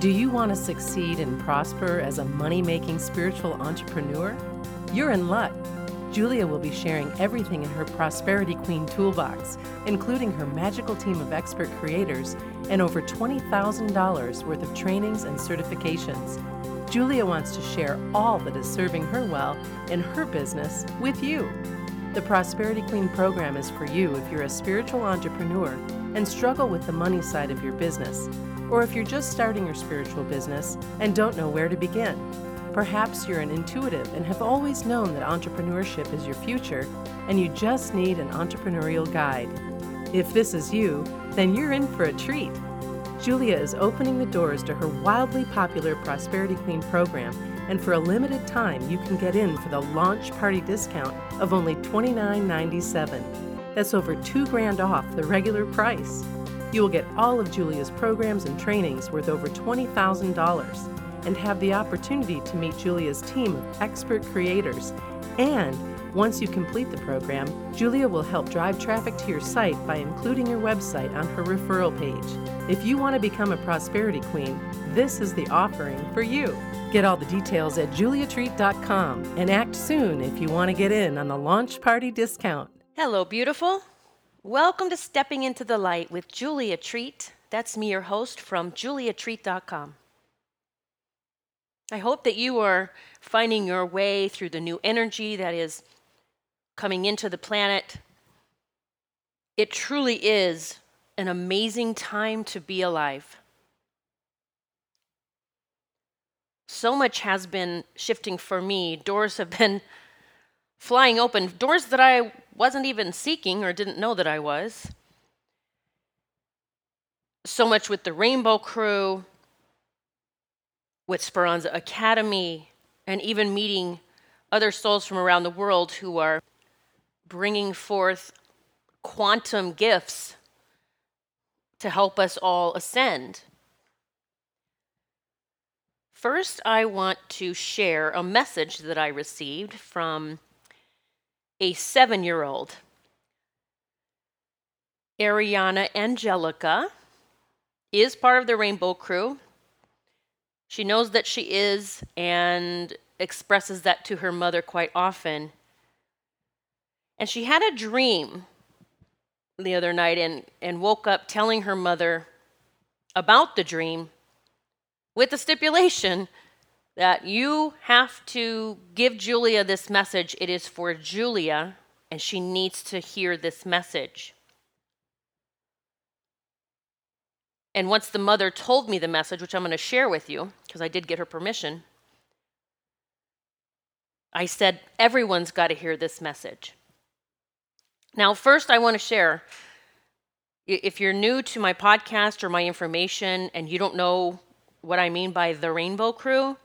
Do you want to succeed and prosper as a money making spiritual entrepreneur? You're in luck. Julia will be sharing everything in her Prosperity Queen toolbox, including her magical team of expert creators and over $20,000 worth of trainings and certifications. Julia wants to share all that is serving her well in her business with you. The Prosperity Queen program is for you if you're a spiritual entrepreneur and struggle with the money side of your business or if you're just starting your spiritual business and don't know where to begin. Perhaps you're an intuitive and have always known that entrepreneurship is your future and you just need an entrepreneurial guide. If this is you, then you're in for a treat. Julia is opening the doors to her wildly popular Prosperity Queen program, and for a limited time, you can get in for the launch party discount of only $29.97. That's over two grand off the regular price. You will get all of Julia's programs and trainings worth over $20,000 and have the opportunity to meet Julia's team of expert creators. And once you complete the program, Julia will help drive traffic to your site by including your website on her referral page. If you want to become a prosperity queen, this is the offering for you. Get all the details at juliatreat.com and act soon if you want to get in on the launch party discount. Hello, beautiful. Welcome to Stepping into the Light with Julia Treat. That's me, your host from juliatreat.com. I hope that you are finding your way through the new energy that is coming into the planet. It truly is an amazing time to be alive. So much has been shifting for me. Doors have been flying open, doors that I wasn't even seeking or didn't know that I was. So much with the Rainbow Crew, with Speranza Academy, and even meeting other souls from around the world who are bringing forth quantum gifts to help us all ascend. First, I want to share a message that I received from a seven year old. Ariana Angelica is part of the Rainbow Crew. She knows that she is and expresses that to her mother quite often. And she had a dream the other night and, and woke up telling her mother about the dream with the stipulation that you have to give Julia this message. It is for Julia, and she needs to hear this message. And once the mother told me the message, which I'm going to share with you, because I did get her permission, I said, everyone's got to hear this message. Now, first, I want to share if you're new to my podcast or my information and you don't know what I mean by the Rainbow Crew,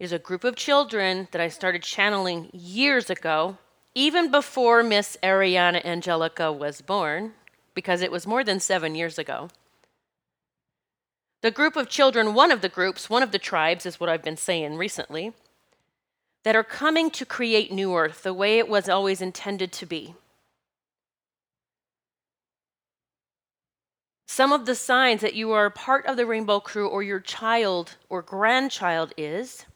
is a group of children that I started channeling years ago, even before Miss Ariana Angelica was born, because it was more than seven years ago. The group of children, one of the groups, one of the tribes, is what I've been saying recently, that are coming to create New Earth the way it was always intended to be. Some of the signs that you are part of the Rainbow Crew or your child or grandchild is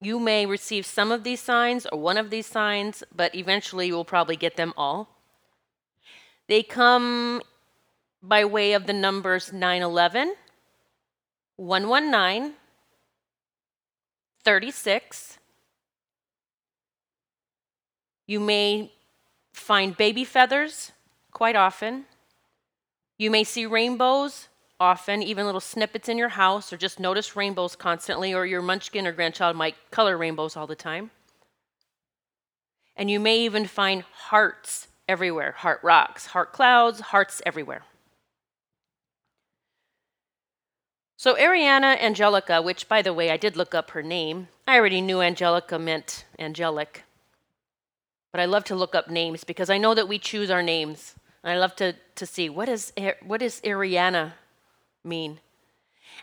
you may receive some of these signs or one of these signs, but eventually you will probably get them all. They come by way of the numbers 911, 119, 36. You may find baby feathers quite often. You may see rainbows often, even little snippets in your house, or just notice rainbows constantly, or your munchkin or grandchild might color rainbows all the time. And you may even find hearts everywhere heart rocks, heart clouds, hearts everywhere. So, Ariana Angelica, which by the way, I did look up her name. I already knew Angelica meant angelic. But I love to look up names because I know that we choose our names. And I love to, to see what is, what is Ariana mean?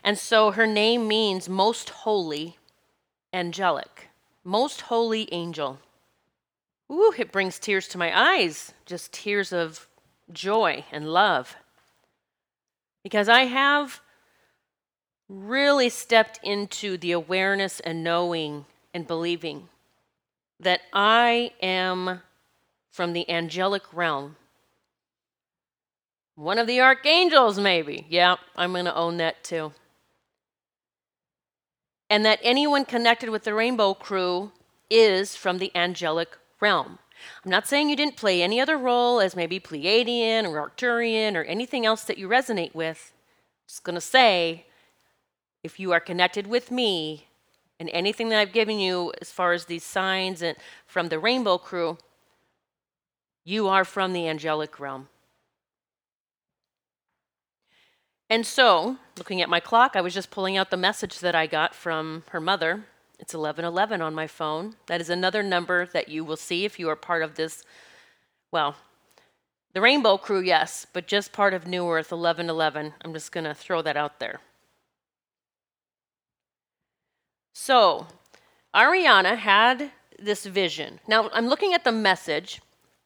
And so her name means most holy, angelic, most holy angel. Ooh, it brings tears to my eyes, just tears of joy and love. Because I have really stepped into the awareness and knowing and believing that I am from the angelic realm. One of the archangels, maybe. Yeah, I'm going to own that too. And that anyone connected with the Rainbow Crew is from the angelic realm. I'm not saying you didn't play any other role as maybe Pleiadian or Arcturian or anything else that you resonate with. I'm just going to say if you are connected with me and anything that I've given you as far as these signs and from the rainbow crew, you are from the angelic realm. And so, looking at my clock, I was just pulling out the message that I got from her mother. It's 1111 on my phone. That is another number that you will see if you are part of this, well, the Rainbow Crew, yes, but just part of New Earth 1111. I'm just going to throw that out there. So, Ariana had this vision. Now, I'm looking at the message.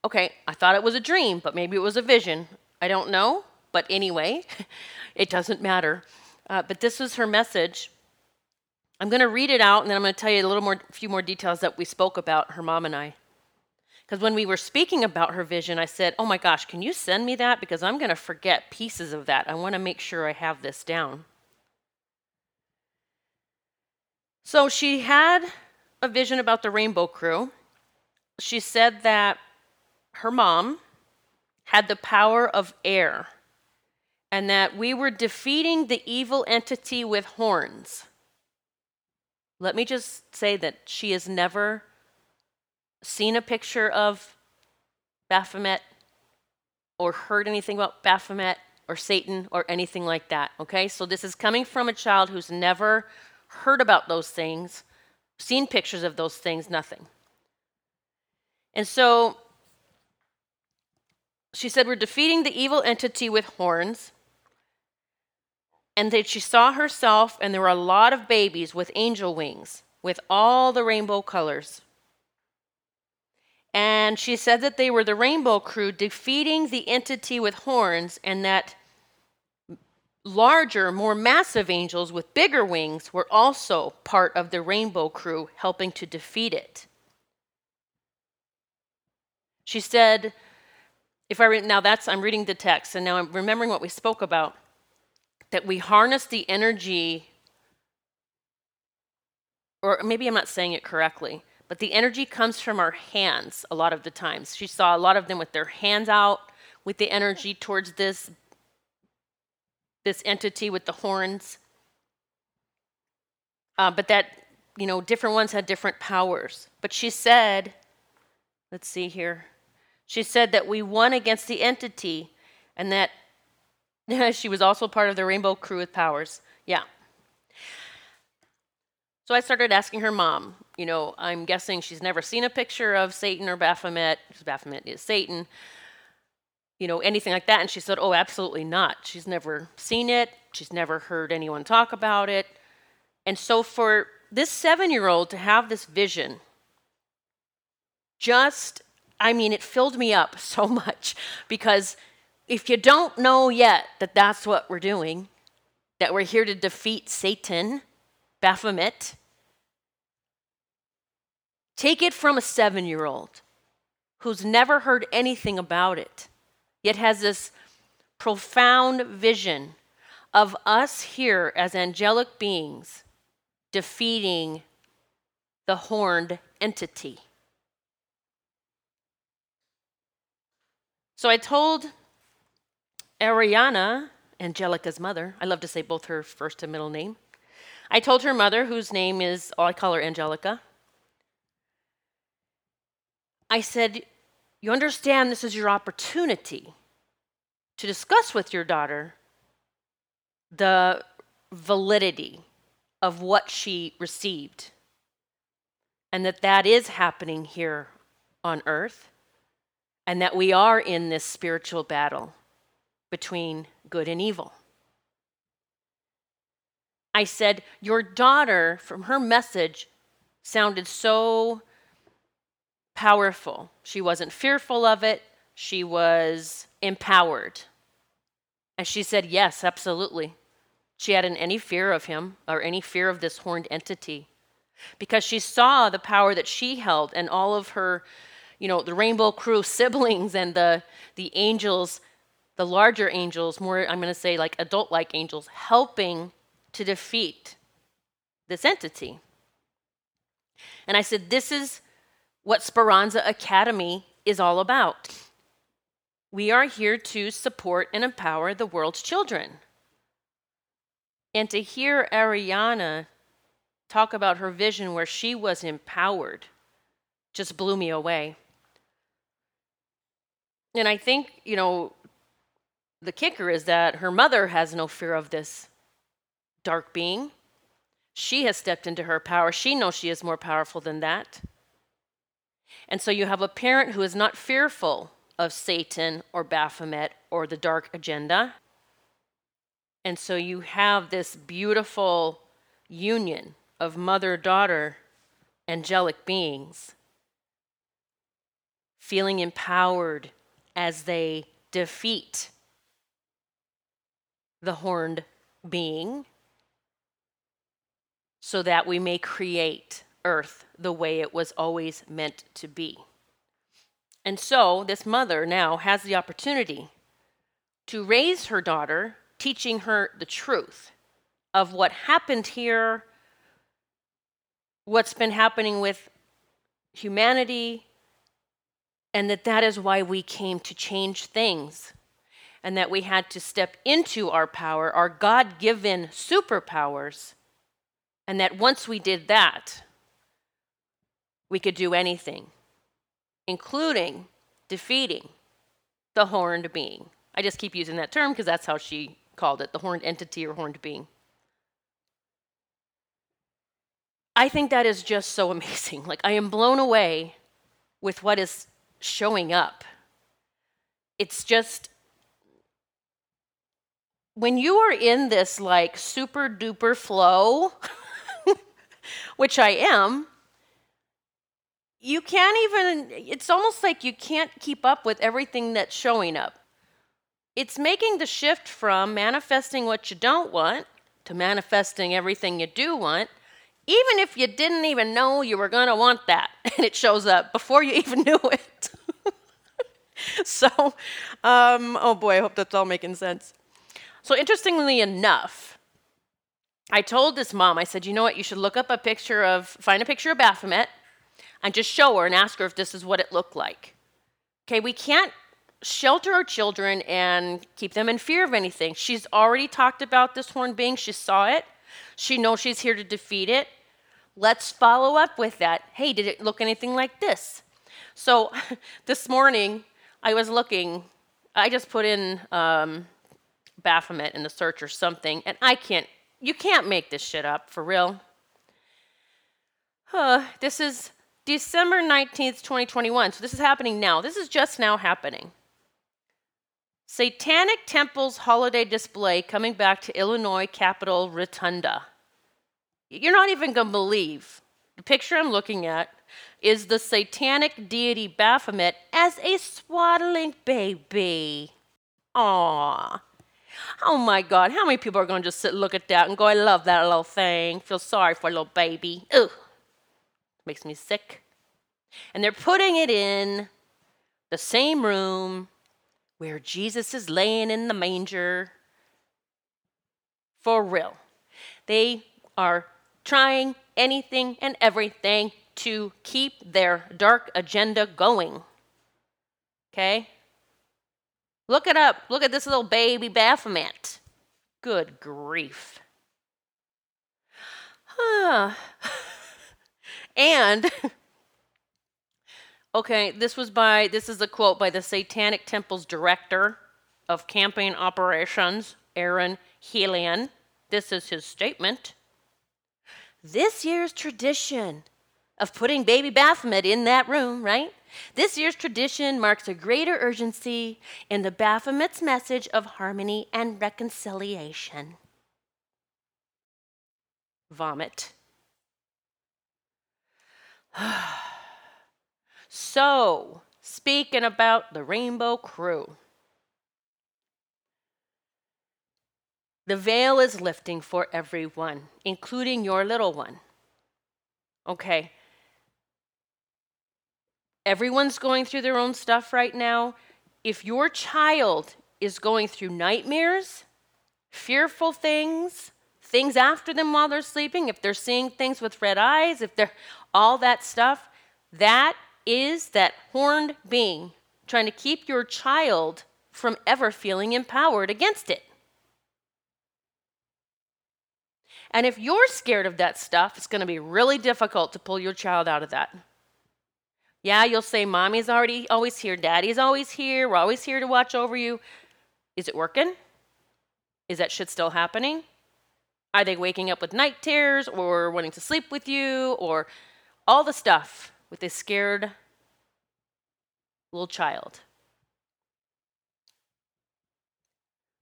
Okay, I thought it was a dream, but maybe it was a vision. I don't know, but anyway, it doesn't matter. Uh, but this was her message. I'm going to read it out, and then I'm going to tell you a little more, few more details that we spoke about, her mom and I. Because when we were speaking about her vision, I said, Oh my gosh, can you send me that? Because I'm going to forget pieces of that. I want to make sure I have this down. So she had a vision about the Rainbow Crew. She said that her mom had the power of air and that we were defeating the evil entity with horns. Let me just say that she has never seen a picture of Baphomet or heard anything about Baphomet or Satan or anything like that. Okay? So this is coming from a child who's never heard about those things, seen pictures of those things, nothing. And so she said, We're defeating the evil entity with horns. And that she saw herself, and there were a lot of babies with angel wings, with all the rainbow colors. And she said that they were the rainbow crew defeating the entity with horns, and that larger, more massive angels with bigger wings were also part of the rainbow crew helping to defeat it. She said, if I now that's I'm reading the text and now I'm remembering what we spoke about that we harness the energy or maybe I'm not saying it correctly, but the energy comes from our hands a lot of the times. She saw a lot of them with their hands out with the energy towards this this entity with the horns. Uh, but that, you know, different ones had different powers. But she said, let's see here. She said that we won against the entity and that she was also part of the rainbow crew with powers. Yeah. So I started asking her mom, you know, I'm guessing she's never seen a picture of Satan or Baphomet, because Baphomet is Satan you know, anything like that? And she said, Oh, absolutely not. She's never seen it, she's never heard anyone talk about it. And so for this seven year old to have this vision, just, I mean, it filled me up so much because if you don't know yet that that's what we're doing, that we're here to defeat Satan, Baphomet, take it from a seven year old who's never heard anything about it yet has this profound vision of us here as angelic beings defeating the horned entity. So I told Ariana, Angelica's mother, I love to say both her first and middle name. I told her mother, whose name is, oh, I call her Angelica. I said, you understand this is your opportunity to discuss with your daughter the validity of what she received and that that is happening here on earth and that we are in this spiritual battle between good and evil. I said, Your daughter, from her message, sounded so powerful. She wasn't fearful of it, she was empowered. And she said, Yes, absolutely. she hadn't any fear of him or any fear of this horned entity because she saw the power that she held and all of her, you know, the Rainbow Crew siblings and the, the angels, the larger angels, more, I'm going to say like adult like angels, helping to defeat this entity. And I said, This is what Speranza Academy is all about. We are here to support and empower the world's children. And to hear Ariana talk about her vision where she was empowered just blew me away. And I think, you know, the kicker is that her mother has no fear of this dark being. She has stepped into her power. She knows she is more powerful than that. And so you have a parent who is not fearful of Satan or Baphomet or the dark agenda. And so you have this beautiful union of mother daughter angelic beings feeling empowered as they defeat the horned being so that we may create earth the way it was always meant to be. And so, this mother now has the opportunity to raise her daughter, teaching her the truth of what happened here, what's been happening with humanity, and that that is why we came to change things, and that we had to step into our power, our God given superpowers, and that once we did that, we could do anything, including defeating the horned being. I just keep using that term because that's how she called it the horned entity or horned being. I think that is just so amazing. Like, I am blown away with what is showing up. It's just, when you are in this like super duper flow, which I am, you can't even, it's almost like you can't keep up with everything that's showing up. It's making the shift from manifesting what you don't want to manifesting everything you do want, even if you didn't even know you were going to want that, and it shows up before you even knew it. so, um, oh boy, I hope that's all making sense. So, interestingly enough, I told this mom, I said, you know what, you should look up a picture of, find a picture of Baphomet and just show her and ask her if this is what it looked like. Okay, we can't shelter our children and keep them in fear of anything. She's already talked about this horned being, she saw it, she knows she's here to defeat it. Let's follow up with that. Hey, did it look anything like this? So this morning, I was looking, I just put in um, Baphomet in the search or something, and I can't, you can't make this shit up for real. Uh, this is December 19th, 2021. So this is happening now. This is just now happening. Satanic Temple's holiday display coming back to Illinois Capitol Rotunda. You're not even going to believe. The picture I'm looking at is the satanic deity Baphomet as a swaddling baby. Aww. Oh my God, how many people are going to just sit look at that and go, I love that little thing, feel sorry for a little baby? Ugh. Makes me sick. And they're putting it in the same room where Jesus is laying in the manger. For real. They are trying anything and everything to keep their dark agenda going. Okay? Look it up. Look at this little baby Baphomet. Good grief. Huh. And okay, this was by this is a quote by the Satanic Temple's director of campaign operations, Erin Helian. This is his statement. This year's tradition of putting baby Baphomet in that room, right? This year's tradition marks a greater urgency in the Baphomet's message of harmony and reconciliation. Vomit. so, speaking about the Rainbow Crew, The veil is lifting for everyone, including your little one. Okay. Everyone's going through their own stuff right now. If your child is going through nightmares, fearful things, things after them while they're sleeping, if they're seeing things with red eyes, if they're all that stuff, that is that horned being trying to keep your child from ever feeling empowered against it. And if you're scared of that stuff, it's going to be really difficult to pull your child out of that. Yeah, you'll say, Mommy's already always here, Daddy's always here, we're always here to watch over you. Is it working? Is that shit still happening? Are they waking up with night terrors or wanting to sleep with you or all the stuff with a scared little child?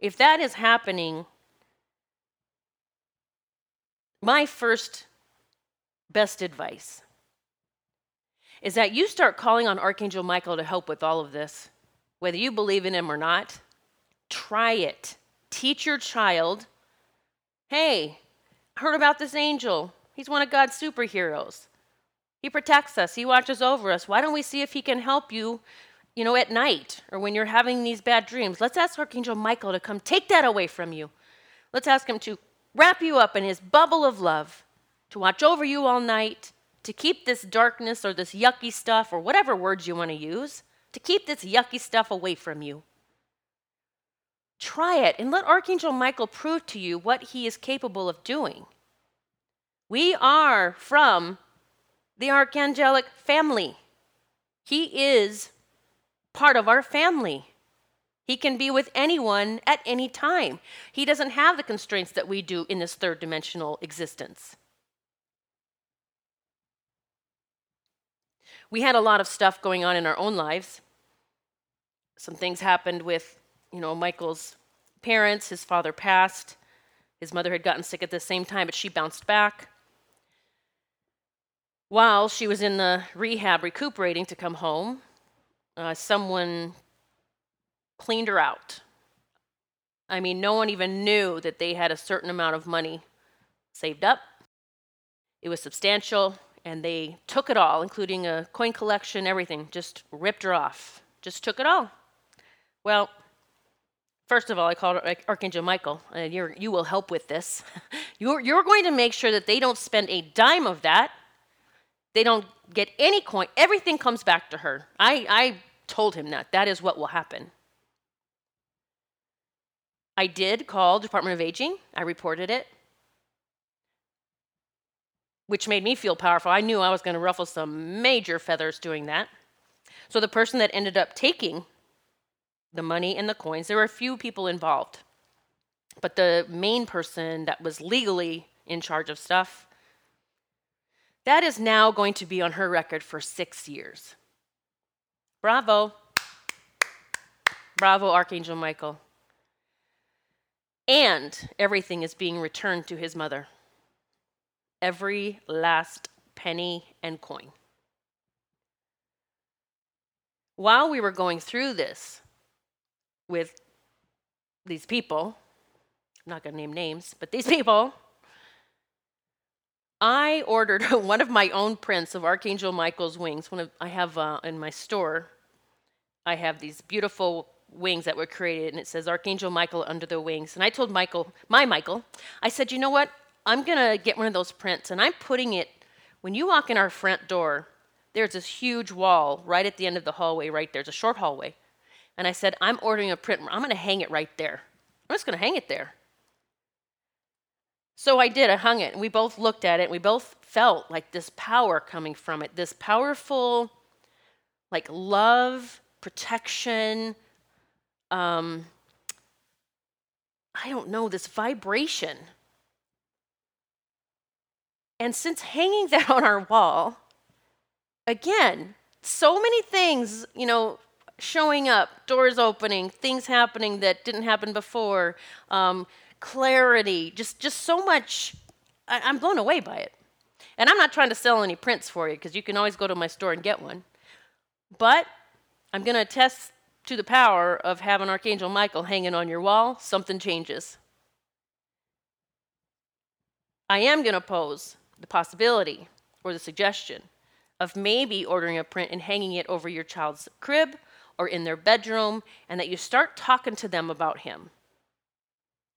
If that is happening, my first best advice is that you start calling on Archangel Michael to help with all of this. Whether you believe in him or not, try it. Teach your child hey, heard about this angel. He's one of God's superheroes. He protects us, he watches over us. Why don't we see if he can help you, you know, at night or when you're having these bad dreams? Let's ask Archangel Michael to come take that away from you. Let's ask him to wrap you up in his bubble of love, to watch over you all night, to keep this darkness or this yucky stuff or whatever words you want to use, to keep this yucky stuff away from you. Try it and let Archangel Michael prove to you what he is capable of doing. We are from the archangelic family. He is part of our family. He can be with anyone at any time. He doesn't have the constraints that we do in this third dimensional existence. We had a lot of stuff going on in our own lives. Some things happened with, you know, Michael's parents. His father passed. His mother had gotten sick at the same time, but she bounced back. While she was in the rehab recuperating to come home, uh, someone cleaned her out. I mean, no one even knew that they had a certain amount of money saved up. It was substantial, and they took it all, including a coin collection, everything, just ripped her off, just took it all. Well, first of all, I called Archangel Michael, and you will help with this. you're, you're going to make sure that they don't spend a dime of that. They don't get any coin. Everything comes back to her. I, I told him that. That is what will happen. I did call Department of Aging. I reported it, which made me feel powerful. I knew I was going to ruffle some major feathers doing that. So the person that ended up taking the money and the coins, there were a few people involved. But the main person that was legally in charge of stuff, that is now going to be on her record for six years. Bravo. Bravo, Archangel Michael and everything is being returned to his mother. Every last penny and coin. While we were going through this with these people, I'm not going to name names, but these people, I ordered one of my own prints of Archangel Michael's wings. One of I have uh, in my store. I have these beautiful wings that were created, and it says Archangel Michael under the wings. And I told Michael, my Michael, I said, you know what? I'm going to get one of those prints, and I'm putting it, when you walk in our front door, there's this huge wall right at the end of the hallway, right there. It's a short hallway. And I said, I'm ordering a print. I'm going to hang it right there. I'm just going to hang it there. So I did. I hung it, and we both looked at it, and we both felt like this power coming from it, this powerful, like love, protection, um, I don't know, this vibration. And since hanging that on our wall, again, so many things, you know, showing up, doors opening, things happening that didn't happen before, um, clarity, just just so much. I, I'm blown away by it. And I'm not trying to sell any prints for you because you can always go to my store and get one. But I'm going to attest to the power of having Archangel Michael hanging on your wall, something changes. I am going to pose the possibility or the suggestion of maybe ordering a print and hanging it over your child's crib or in their bedroom, and that you start talking to them about Him.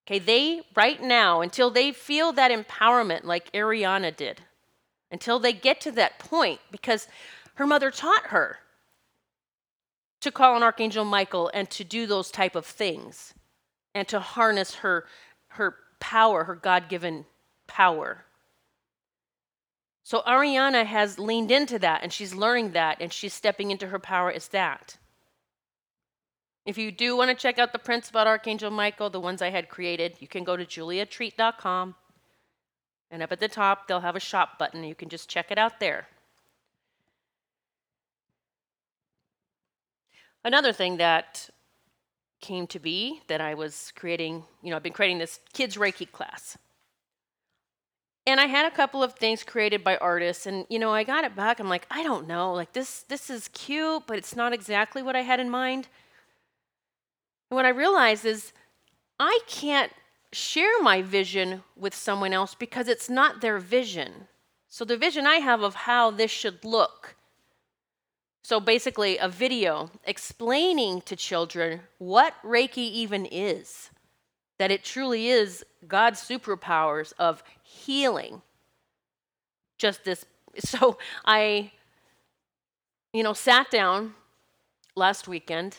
Okay, they, right now, until they feel that empowerment like Ariana did, until they get to that point, because her mother taught her to call on Archangel Michael and to do those type of things and to harness her, her power, her God given power. So Ariana has leaned into that and she's learning that and she's stepping into her power as that. If you do want to check out the prints about Archangel Michael, the ones I had created, you can go to juliatreat.com. And up at the top, they'll have a shop button. You can just check it out there. Another thing that came to be that I was creating, you know, I've been creating this kids Reiki class. And I had a couple of things created by artists and you know, I got it back. I'm like, I don't know. Like this this is cute, but it's not exactly what I had in mind. And what I realized is I can't share my vision with someone else because it's not their vision. So the vision I have of how this should look. So basically a video explaining to children what Reiki even is. That it truly is God's superpowers of healing. Just this. So I, you know, sat down last weekend.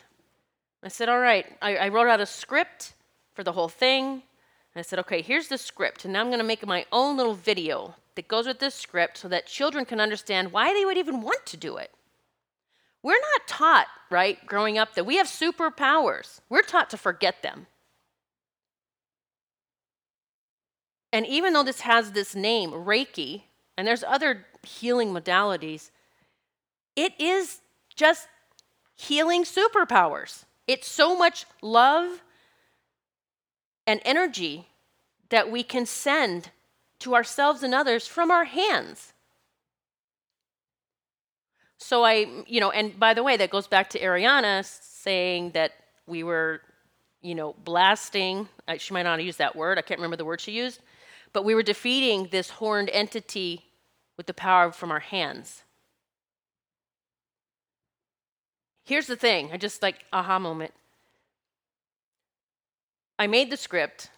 I said, all right, I, I wrote out a script for the whole thing. And I said, okay, here's the script. And now I'm going to make my own little video that goes with this script so that children can understand why they would even want to do it. We're not taught, right, growing up, that we have superpowers. We're taught to forget them. And even though this has this name, Reiki, and there's other healing modalities, it is just healing superpowers. It's so much love and energy that we can send to ourselves and others from our hands. So I, you know, and by the way, that goes back to Ariana saying that we were, you know, blasting. She might not have used that word. I can't remember the word she used. But we were defeating this horned entity with the power from our hands. Here's the thing I just like, aha moment. I made the script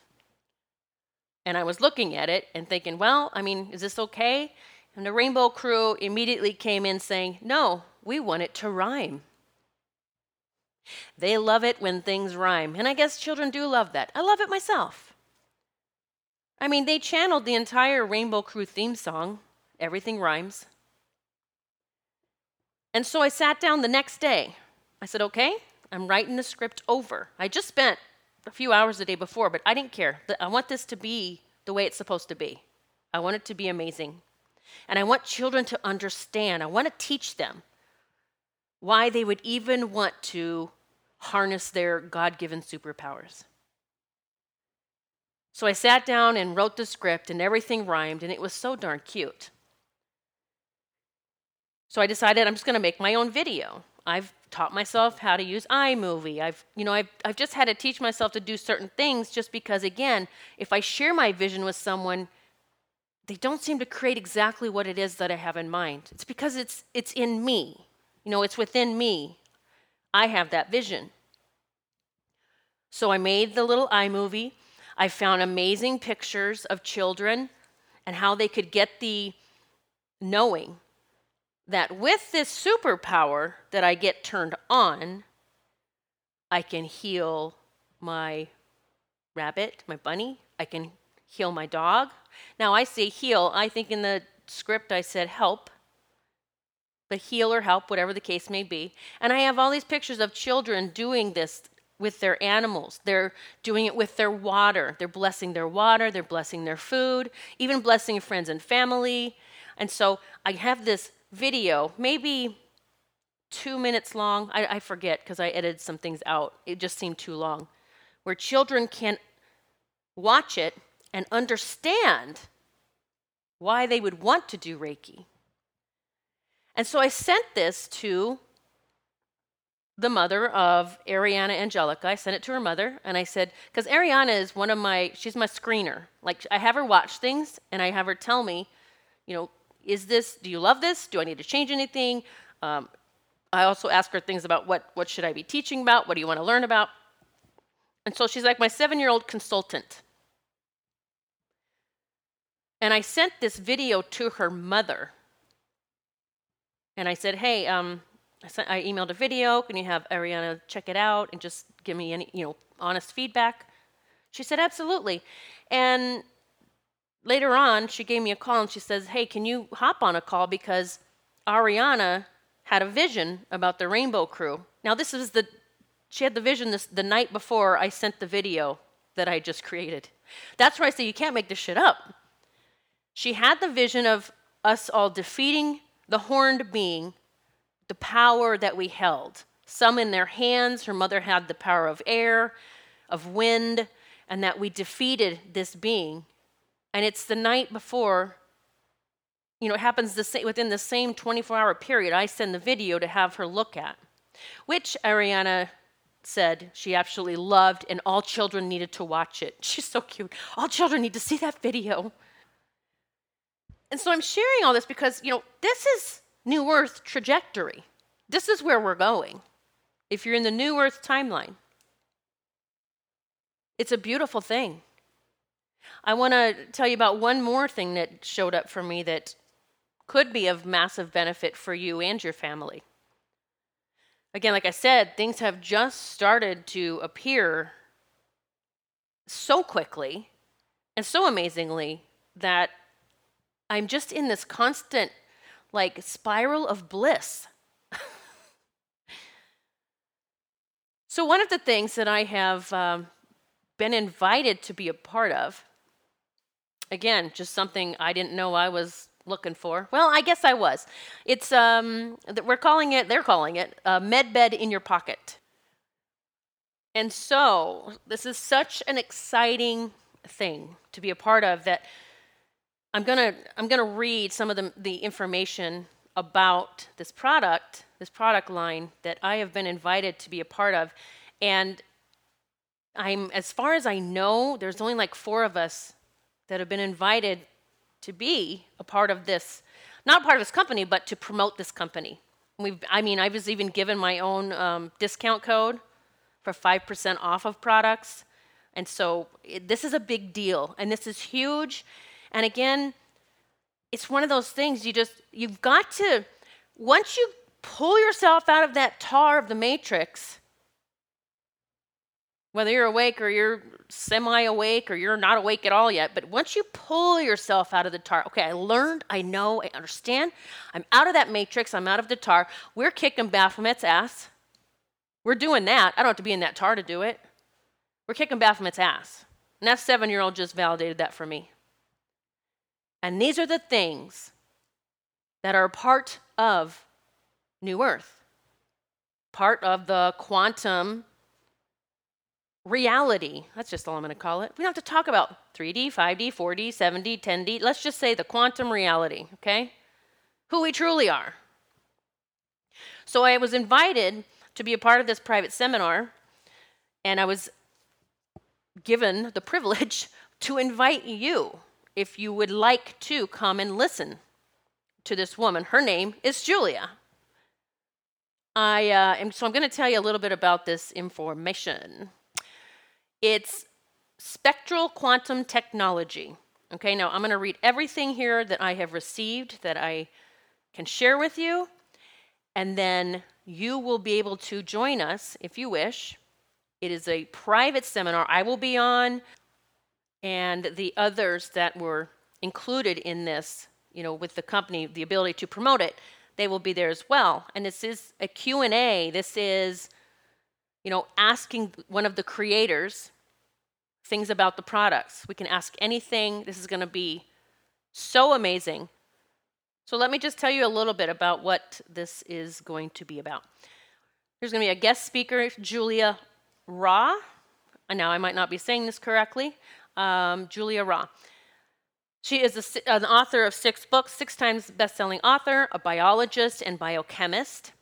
and I was looking at it and thinking, well, I mean, is this okay? And the Rainbow Crew immediately came in saying, no, we want it to rhyme. They love it when things rhyme. And I guess children do love that. I love it myself. I mean, they channeled the entire Rainbow Crew theme song, Everything Rhymes. And so I sat down the next day. I said, okay, I'm writing the script over. I just spent a few hours the day before, but I didn't care. I want this to be the way it's supposed to be. I want it to be amazing. And I want children to understand, I want to teach them why they would even want to harness their God given superpowers. So I sat down and wrote the script, and everything rhymed, and it was so darn cute. So I decided I'm just going to make my own video. I've taught myself how to use iMovie. I've, you know, I've, I've just had to teach myself to do certain things just because, again, if I share my vision with someone, they don't seem to create exactly what it is that I have in mind. It's because it's, it's in me. You know, it's within me. I have that vision. So I made the little iMovie. I found amazing pictures of children and how they could get the knowing that with this superpower that I get turned on, I can heal my rabbit, my bunny. I can heal my dog. Now, I say heal. I think in the script I said help, but heal or help, whatever the case may be. And I have all these pictures of children doing this with their animals. They're doing it with their water. They're blessing their water, they're blessing their food, even blessing friends and family. And so I have this video, maybe two minutes long. I, I forget because I edited some things out. It just seemed too long. Where children can watch it and understand why they would want to do Reiki. And so I sent this to the mother of Ariana Angelica. I sent it to her mother, and I said, because Ariana is one of my, she's my screener. Like, I have her watch things, and I have her tell me, you know, is this, do you love this? Do I need to change anything? Um, I also ask her things about what, what should I be teaching about? What do you want to learn about? And so she's like my seven year old consultant. And I sent this video to her mother. And I said, hey, um, I, sent, I emailed a video. Can you have Ariana check it out and just give me any, you know, honest feedback? She said, absolutely. And later on, she gave me a call and she says, hey, can you hop on a call because Ariana had a vision about the Rainbow Crew. Now, this is the, she had the vision this, the night before I sent the video that I just created. That's where I say you can't make this shit up. She had the vision of us all defeating the horned being, the power that we held. Some in their hands, her mother had the power of air, of wind, and that we defeated this being. And it's the night before you know, it happens the same, within the same 24 hour period. I send the video to have her look at, which Ariana said she absolutely loved, and all children needed to watch it. She's so cute. All children need to see that video. And so I'm sharing all this because, you know, this is New Earth trajectory. This is where we're going. If you're in the New Earth timeline, it's a beautiful thing. I want to tell you about one more thing that showed up for me that could be of massive benefit for you and your family. Again, like I said, things have just started to appear so quickly and so amazingly that I'm just in this constant, like, spiral of bliss. so, one of the things that I have um, been invited to be a part of, again, just something I didn't know I was looking for. Well, I guess I was. It's um, we're calling it. They're calling it a med bed in your pocket. And so this is such an exciting thing to be a part of that I'm gonna I'm gonna read some of the, the information about this product, this product line that I have been invited to be a part of, and I'm as far as I know, there's only like four of us that have been invited to be a part of this, not part of this company, but to promote this company. We've, I mean, I was even given my own um, discount code for 5% off of products. And so it, this is a big deal, and this is huge. And again, it's one of those things you just, you've got to, once you pull yourself out of that tar of the matrix, whether you're awake or you're semi awake or you're not awake at all yet, but once you pull yourself out of the tar, okay, I learned, I know, I understand, I'm out of that matrix, I'm out of the tar, we're kicking Baphomet's ass. We're doing that. I don't have to be in that tar to do it. We're kicking Baphomet's ass. And that seven year old just validated that for me. And these are the things that are part of New Earth, part of the quantum reality. That's just all I'm going to call it. We don't have to talk about 3D, 5D, 4D, 7D, 10D. Let's just say the quantum reality, okay? Who we truly are. So I was invited to be a part of this private seminar, and I was given the privilege to invite you if you would like to come and listen to this woman. Her name is Julia. I uh, am, so I'm going to tell you a little bit about this information. It's spectral quantum technology. Okay, now I'm going to read everything here that I have received that I can share with you, and then you will be able to join us if you wish. It is a private seminar I will be on, and the others that were included in this, you know, with the company, the ability to promote it, they will be there as well. And this is a Q&A. This is you know, asking one of the creators things about the products. We can ask anything. This is going to be so amazing. So let me just tell you a little bit about what this is going to be about. There's going to be a guest speaker, Julia Ra. Now, I might not be saying this correctly. Um, Julia Ra. She is a, an author of six books, six times best-selling author, a biologist and biochemist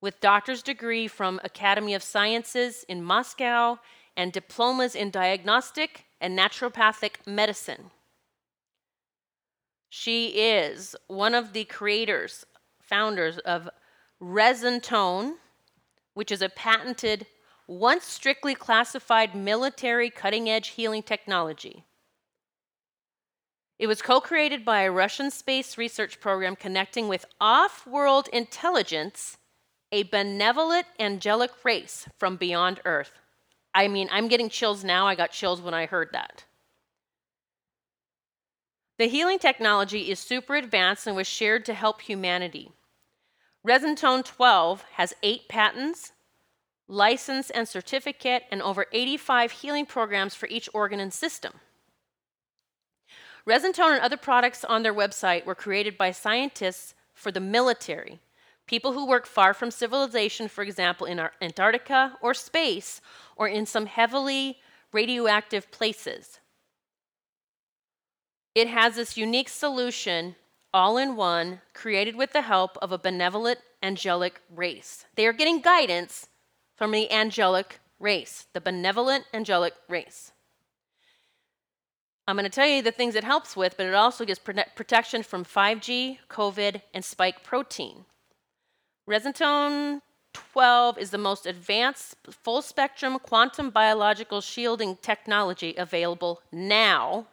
with doctor's degree from Academy of Sciences in Moscow and diplomas in diagnostic and naturopathic medicine. She is one of the creators, founders of Resin Tone, which is a patented, once strictly classified military cutting edge healing technology. It was co created by a Russian space research program connecting with off world intelligence, a benevolent angelic race from beyond Earth. I mean, I'm getting chills now. I got chills when I heard that. The healing technology is super advanced and was shared to help humanity. Resintone 12 has eight patents, license and certificate, and over 85 healing programs for each organ and system. Resintone and other products on their website were created by scientists for the military, people who work far from civilization, for example, in Antarctica or space, or in some heavily radioactive places. It has this unique solution, all in one, created with the help of a benevolent angelic race. They are getting guidance from the angelic race, the benevolent angelic race. I'm going to tell you the things it helps with, but it also gives protection from 5G, COVID, and spike protein. Resintone 12 is the most advanced full spectrum quantum biological shielding technology available now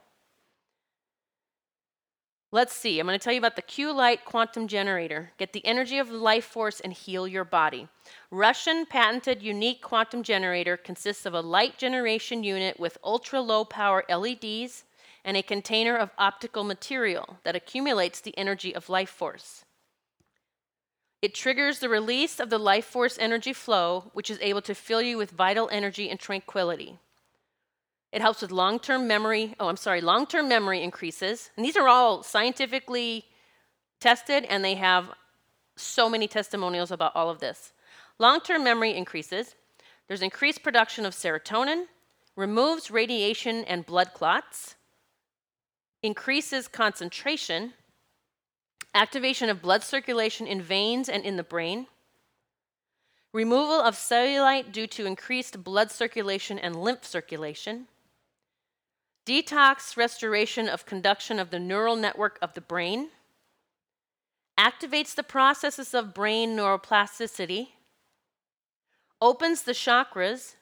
Let's see. I'm going to tell you about the Q Light quantum generator. Get the energy of life force and heal your body. Russian patented unique quantum generator consists of a light generation unit with ultra low power LEDs and a container of optical material that accumulates the energy of life force. It triggers the release of the life force energy flow, which is able to fill you with vital energy and tranquility. It helps with long term memory. Oh, I'm sorry, long term memory increases. And these are all scientifically tested, and they have so many testimonials about all of this. Long term memory increases. There's increased production of serotonin, removes radiation and blood clots, increases concentration, activation of blood circulation in veins and in the brain, removal of cellulite due to increased blood circulation and lymph circulation, detox restoration of conduction of the neural network of the brain, activates the processes of brain neuroplasticity, opens the chakras,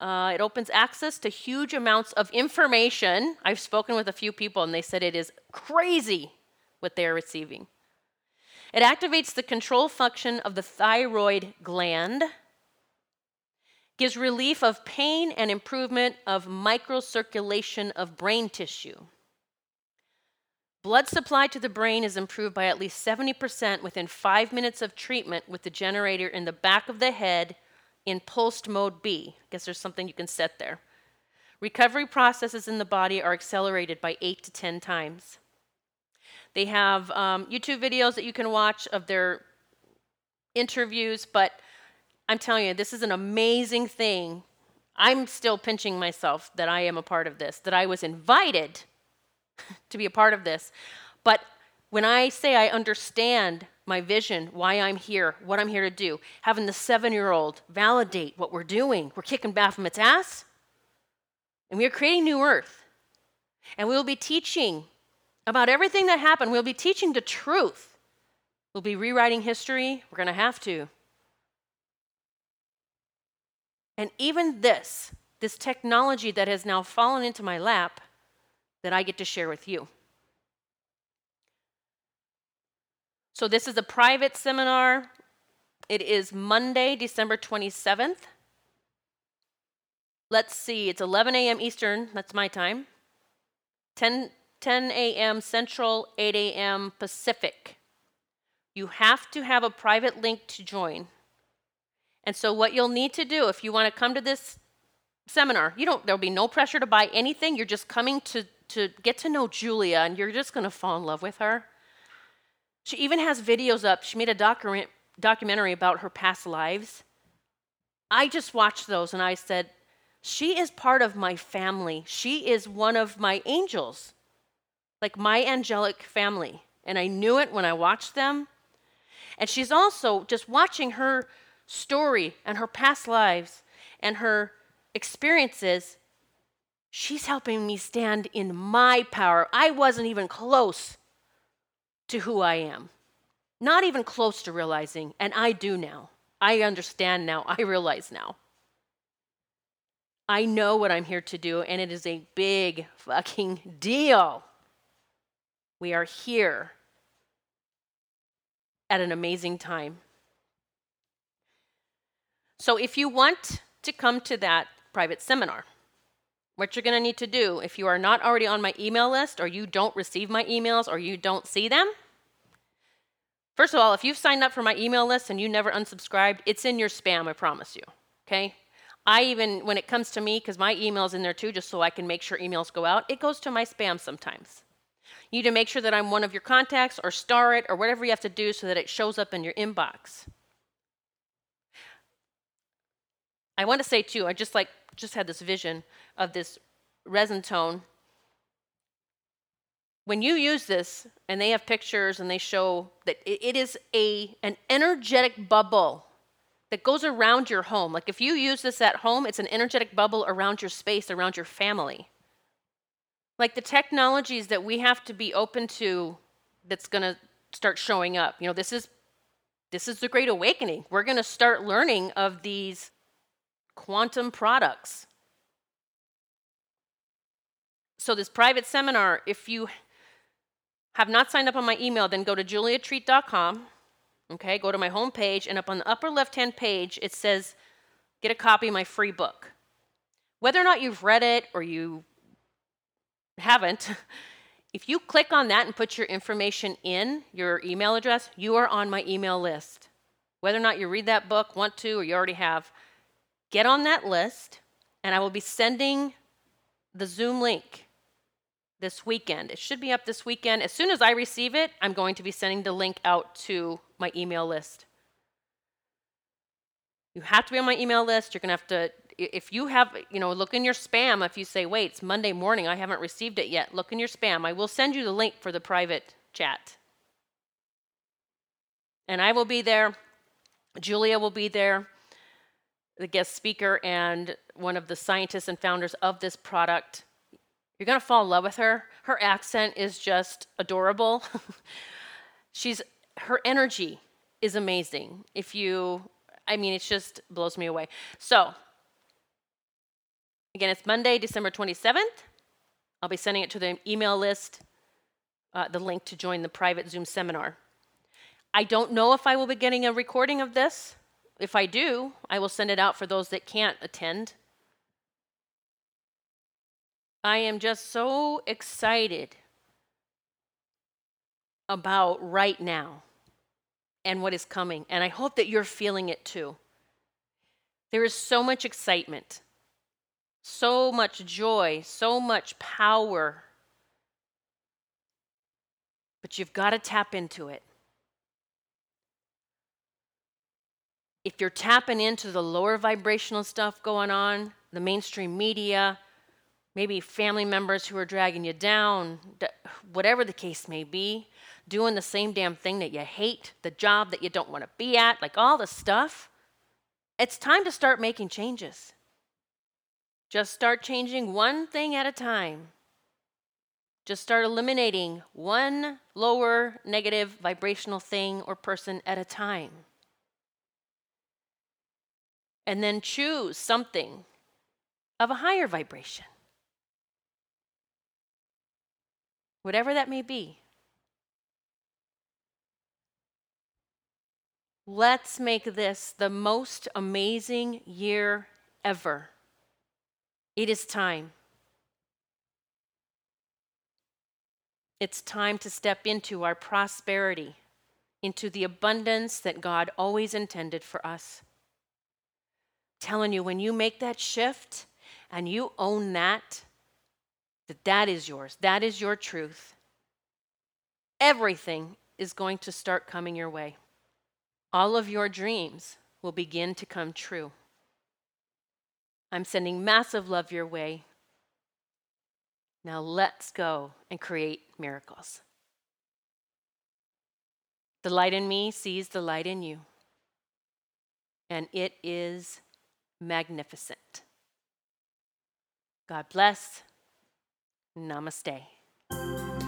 uh, it opens access to huge amounts of information. I've spoken with a few people and they said it is crazy what they are receiving. It activates the control function of the thyroid gland gives relief of pain and improvement of microcirculation of brain tissue. Blood supply to the brain is improved by at least 70% within five minutes of treatment with the generator in the back of the head in pulsed mode B. I guess there's something you can set there. Recovery processes in the body are accelerated by 8 to 10 times. They have um, YouTube videos that you can watch of their interviews, but I'm telling you, this is an amazing thing. I'm still pinching myself that I am a part of this, that I was invited to be a part of this. But when I say I understand my vision, why I'm here, what I'm here to do, having the seven year old validate what we're doing, we're kicking Baphomet's ass, and we are creating New Earth. And we will be teaching about everything that happened. We'll be teaching the truth. We'll be rewriting history. We're going to have to. And even this, this technology that has now fallen into my lap, that I get to share with you. So, this is a private seminar. It is Monday, December 27th. Let's see, it's 11 a.m. Eastern, that's my time. 10, 10 a.m. Central, 8 a.m. Pacific. You have to have a private link to join. And so, what you'll need to do if you want to come to this seminar, you don't, there'll be no pressure to buy anything. You're just coming to, to get to know Julia and you're just going to fall in love with her. She even has videos up. She made a document, documentary about her past lives. I just watched those and I said, She is part of my family. She is one of my angels, like my angelic family. And I knew it when I watched them. And she's also just watching her story and her past lives and her experiences. She's helping me stand in my power. I wasn't even close to who I am, not even close to realizing, and I do now. I understand now. I realize now. I know what I'm here to do, and it is a big fucking deal. We are here at an amazing time. So, if you want to come to that private seminar, what you're going to need to do, if you are not already on my email list, or you don't receive my emails, or you don't see them, first of all, if you've signed up for my email list and you never unsubscribed, it's in your spam, I promise you. Okay? I even, when it comes to me, because my email's in there too, just so I can make sure emails go out, it goes to my spam sometimes. You need to make sure that I'm one of your contacts or star it or whatever you have to do so that it shows up in your inbox. I want to say too, I just like just had this vision of this Resintone. When you use this, and they have pictures and they show that it, is a an energetic bubble that goes around your home. Like if you use this at home, it's an energetic bubble around your space, around your family. Like the technologies that we have to be open to that's going to start showing up. You know, this is this is the great awakening. We're going to start learning of these quantum products. So this private seminar, if you have not signed up on my email, then go to juliatreat.com Okay, go to my home page, and up on the upper left hand page, it says, Get a copy of my free book. Whether or not you've read it or you haven't, if you click on that and put your information in, your email address, you are on my email list. Whether or not you read that book, want to, or you already have, get on that list, and I will be sending the Zoom link this weekend. It should be up this weekend. As soon as I receive it, I'm going to be sending the link out to my email list. You have to be on my email list. You're going to have to, if you have, you know, look in your spam. If you say, wait, it's Monday morning, I haven't received it yet, look in your spam. I will send you the link for the private chat. And I will be there. Julia will be there, the guest speaker, and one of the scientists and founders of this product. You're going to fall in love with her. Her accent is just adorable. She's her energy is amazing. If you, I mean, it just blows me away. So, again, it's Monday, December 27th. I'll be sending it to the email list, uh, the link to join the private Zoom seminar. I don't know if I will be getting a recording of this. If I do, I will send it out for those that can't attend. I am just so excited about right now and what is coming. And I hope that you're feeling it too. There is so much excitement, so much joy, so much power. But you've got to tap into it. If you're tapping into the lower vibrational stuff going on, the mainstream media, maybe family members who are dragging you down, whatever the case may be, doing the same damn thing that you hate, the job that you don't want to be at, like all the stuff, it's time to start making changes. Just start changing one thing at a time. Just start eliminating one lower negative vibrational thing or person at a time. And then choose something of a higher vibration. Whatever that may be. Let's make this the most amazing year ever. It is time. It's time to step into our prosperity, into the abundance that God always intended for us. Telling you, when you make that shift and you own that, that that is yours, that is your truth, everything is going to start coming your way all of your dreams will begin to come true. I'm sending massive love your way. Now let's go and create miracles. The light in me sees the light in you. And it is magnificent. God bless. Namaste.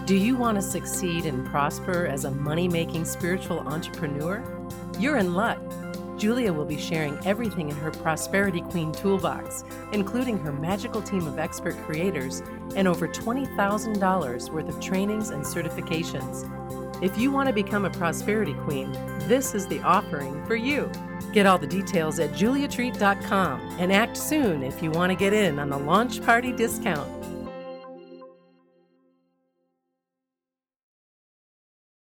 Do you want to succeed and prosper as a money making spiritual entrepreneur? You're in luck. Julia will be sharing everything in her Prosperity Queen toolbox, including her magical team of expert creators and over $20,000 worth of trainings and certifications. If you want to become a Prosperity Queen, this is the offering for you. Get all the details at juliatreat.com and act soon if you want to get in on the launch party discount.